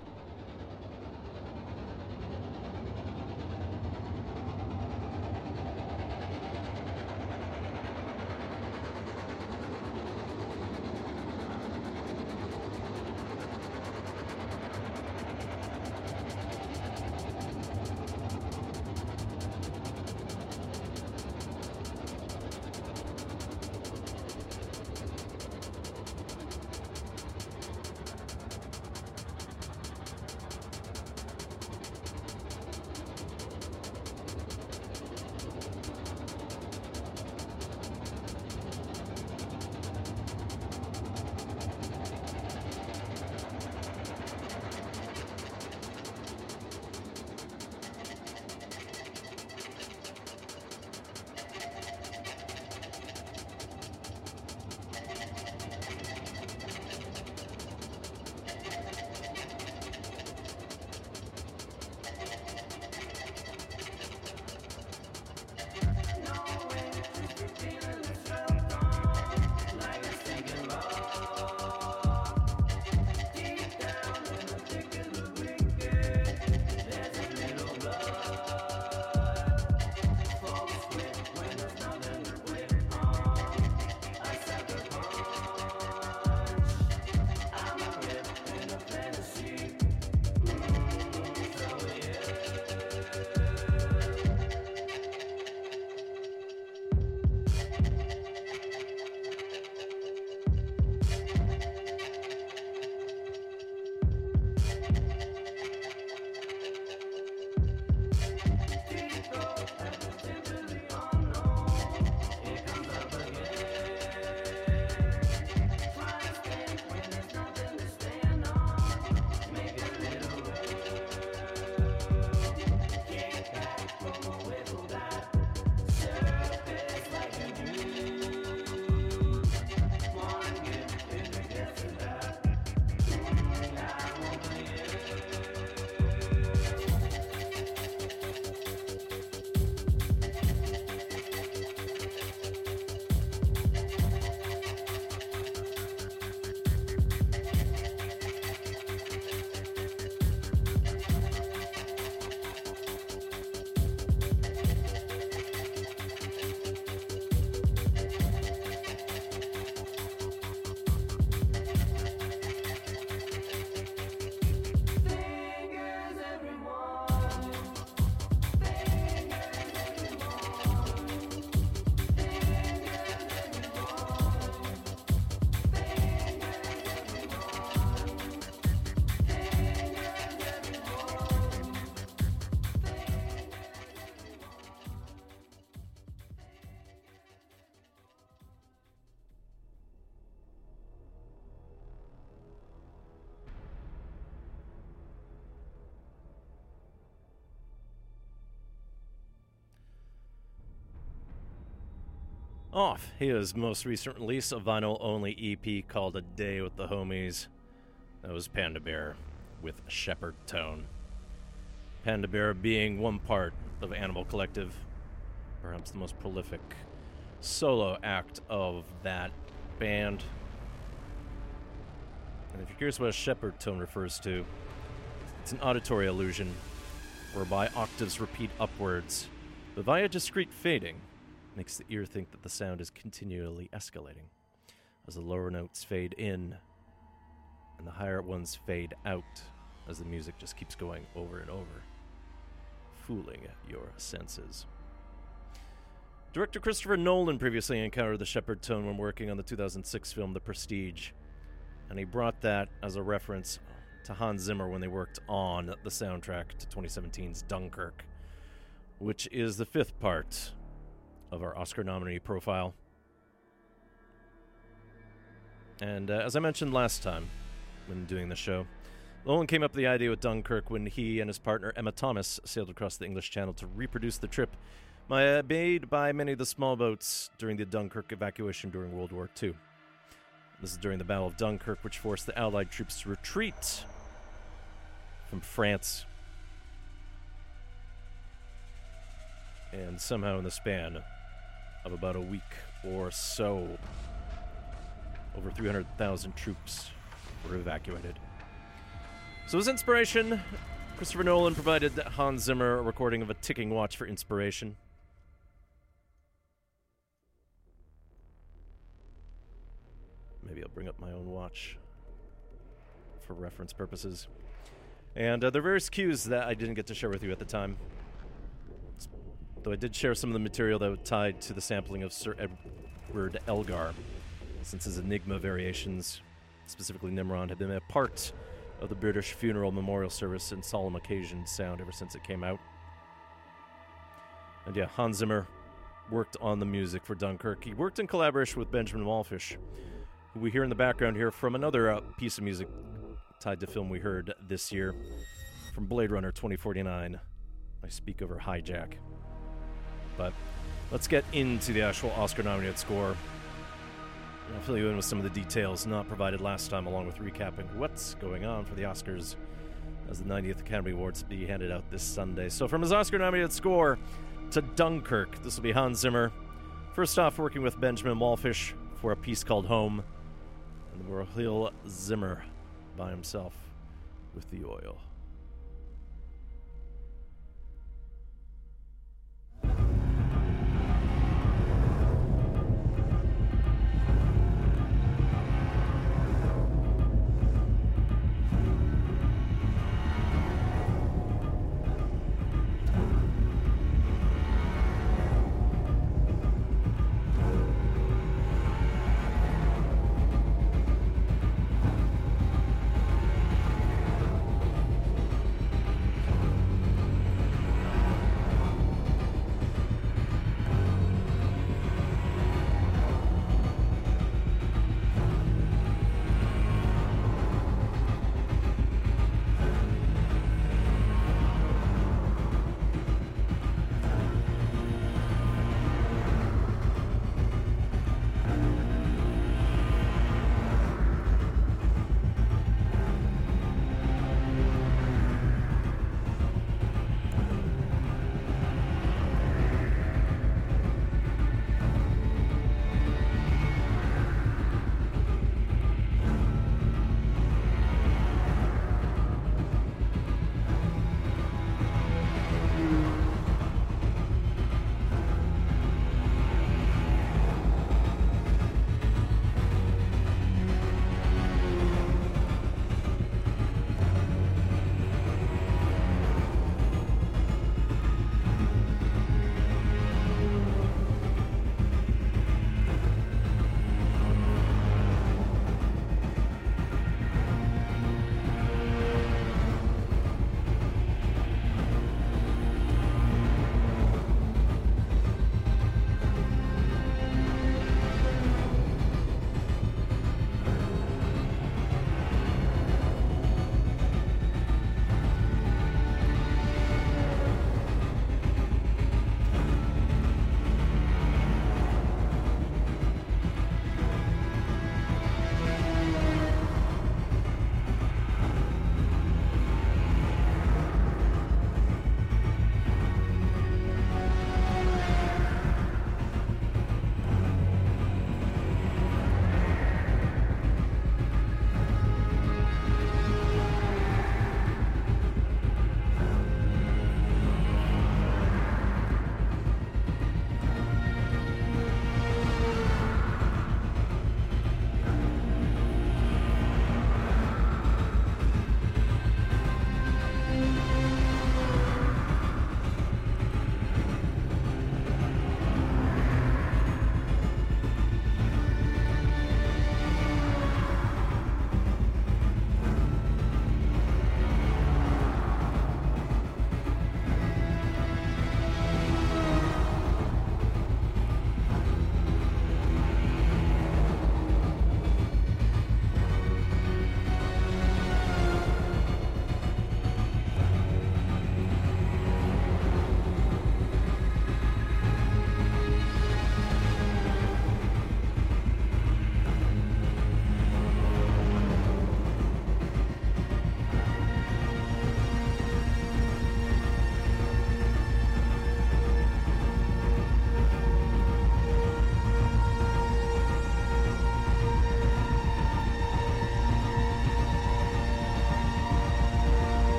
Off his most recent release, a vinyl only EP called A Day with the Homies. That was Panda Bear with Shepard Tone. Panda Bear being one part of Animal Collective, perhaps the most prolific solo act of that band. And if you're curious what a Shepard tone refers to, it's an auditory illusion whereby octaves repeat upwards, but via discrete fading makes the ear think that the sound is continually escalating as the lower notes fade in and the higher ones fade out as the music just keeps going over and over, fooling your senses. Director Christopher Nolan previously encountered the Shepard tone when working on the 2006 film The Prestige, and he brought that as a reference to Hans Zimmer when they worked on the soundtrack to 2017's Dunkirk, which is the fifth part of our Oscar nominee profile. And uh, as I mentioned last time when doing the show, Nolan came up with the idea with Dunkirk when he and his partner Emma Thomas sailed across the English Channel to reproduce the trip made by many of the small boats during the Dunkirk evacuation during World War II. This is during the Battle of Dunkirk, which forced the Allied troops to retreat from France. And somehow, in the span of about a week or so, over 300,000 troops were evacuated. So, as inspiration, Christopher Nolan provided Hans Zimmer a recording of a ticking watch for inspiration. Maybe I'll bring up my own watch for reference purposes. And uh, there are various cues that I didn't get to share with you at the time. Though I did share some of the material that was tied to the sampling of Sir Edward Elgar, since his Enigma variations, specifically Nimrod, have been a part of the British funeral memorial service and solemn occasion sound ever since it came out. And yeah, Hans Zimmer worked on the music for Dunkirk. He worked in collaboration with Benjamin Wallfisch, who we hear in the background here from another uh, piece of music tied to film we heard this year from Blade Runner 2049. I speak over Hijack. But let's get into the actual Oscar nominated score. I'll fill you in with some of the details not provided last time, along with recapping what's going on for the Oscars as the 90th Academy Awards be handed out this Sunday. So, from his Oscar nominated score to Dunkirk, this will be Hans Zimmer. First off, working with Benjamin Wallfisch for a piece called Home, and Rahil Zimmer by himself with the oil.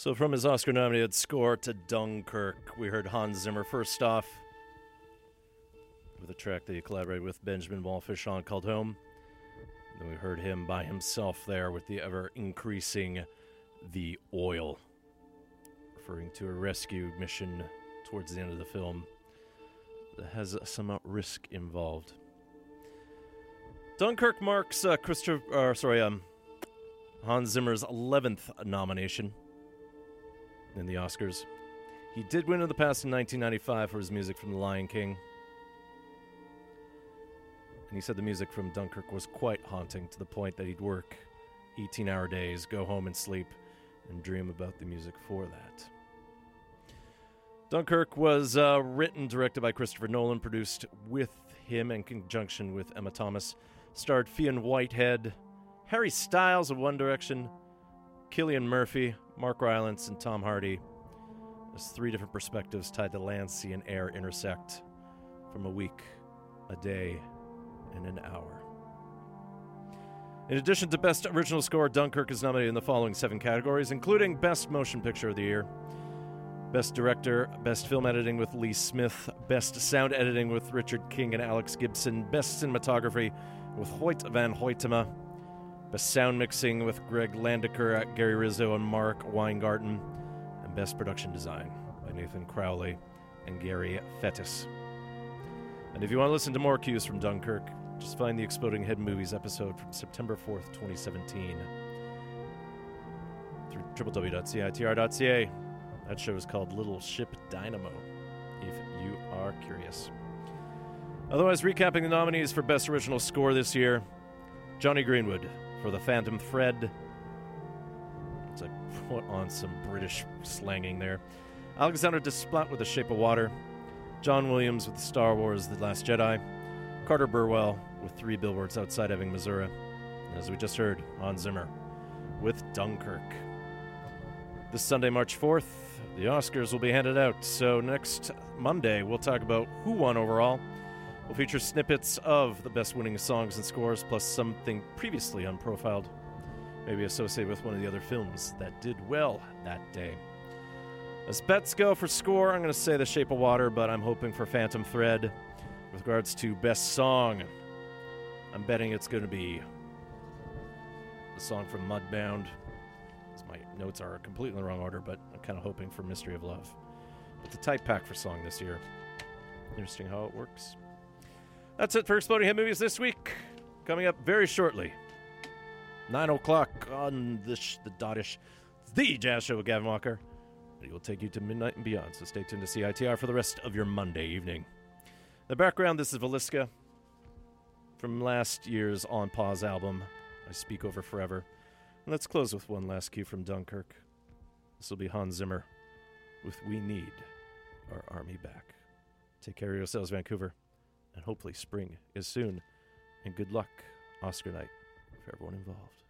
So, from his Oscar nominated score to Dunkirk, we heard Hans Zimmer first off with a track that he collaborated with Benjamin Wallfisch on called Home. Then we heard him by himself there with the ever increasing The Oil, referring to a rescue mission towards the end of the film that has some risk involved. Dunkirk marks uh, Christopher, uh, sorry, um, Hans Zimmer's 11th nomination in the Oscars. He did win in the past in 1995 for his music from The Lion King. And he said the music from Dunkirk was quite haunting to the point that he'd work 18 hour days, go home and sleep, and dream about the music for that. Dunkirk was uh, written, directed by Christopher Nolan, produced with him in conjunction with Emma Thomas, starred Fionn Whitehead, Harry Styles of One Direction, Cillian Murphy, Mark Rylance, and Tom Hardy. There's three different perspectives tied to land, sea, and air intersect from a week, a day, and an hour. In addition to Best Original Score, Dunkirk is nominated in the following seven categories, including Best Motion Picture of the Year, Best Director, Best Film Editing with Lee Smith, Best Sound Editing with Richard King and Alex Gibson, Best Cinematography with Hoyt van Hoytema, Best Sound Mixing with Gregg Landaker, Gary Rizzo, and Mark Weingarten, and Best Production Design by Nathan Crowley and Gary Fettis. And if you want to listen to more cues from Dunkirk, just find the Exploding Head Movies episode from September 4th, 2017 through www.citr.ca. That show is called Little Ship Dynamo, if you are curious. Otherwise, recapping the nominees for Best Original Score this year Jonny Greenwood for The Phantom Thread. As I put on some British slanging there. Alexander Desplat with The Shape of Water. John Williams with Star Wars The Last Jedi. Carter Burwell with Three Billboards Outside Ebbing, Missouri. And as we just heard, Hans Zimmer with Dunkirk. This Sunday, March 4th, the Oscars will be handed out. So next Monday, we'll talk about who won overall. We'll feature snippets of the best winning songs and scores, plus something previously unprofiled, maybe associated with one of the other films that did well that day. As bets go for score, I'm going to say The Shape of Water, but I'm hoping for Phantom Thread. With regards to best song, I'm betting it's going to be the song from Mudbound. My notes are completely in the wrong order, but I'm kind of hoping for Mystery of Love. It's a tight pack for song this year. Interesting how it works. That's it for Exploding Head Movies this week. Coming up very shortly, 9 o'clock on the, sh- the Dottish, the Jazz Show with Gavin Walker. It will take you to midnight and beyond, so stay tuned to CITR for the rest of your Monday evening. The background this is Velisca from last year's On Pause album, I Speak Over Forever. And let's close with one last cue from Dunkirk. This will be Hans Zimmer with We Need Our Army Back. Take care of yourselves, Vancouver, and hopefully spring is soon. And good luck, Oscar night, for everyone involved.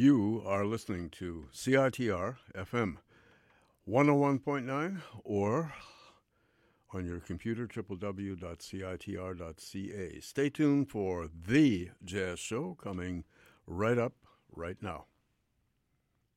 You are listening to CITR FM 101.9 or on your computer, www.citr.ca. Stay tuned for The Jazz Show coming right up right now.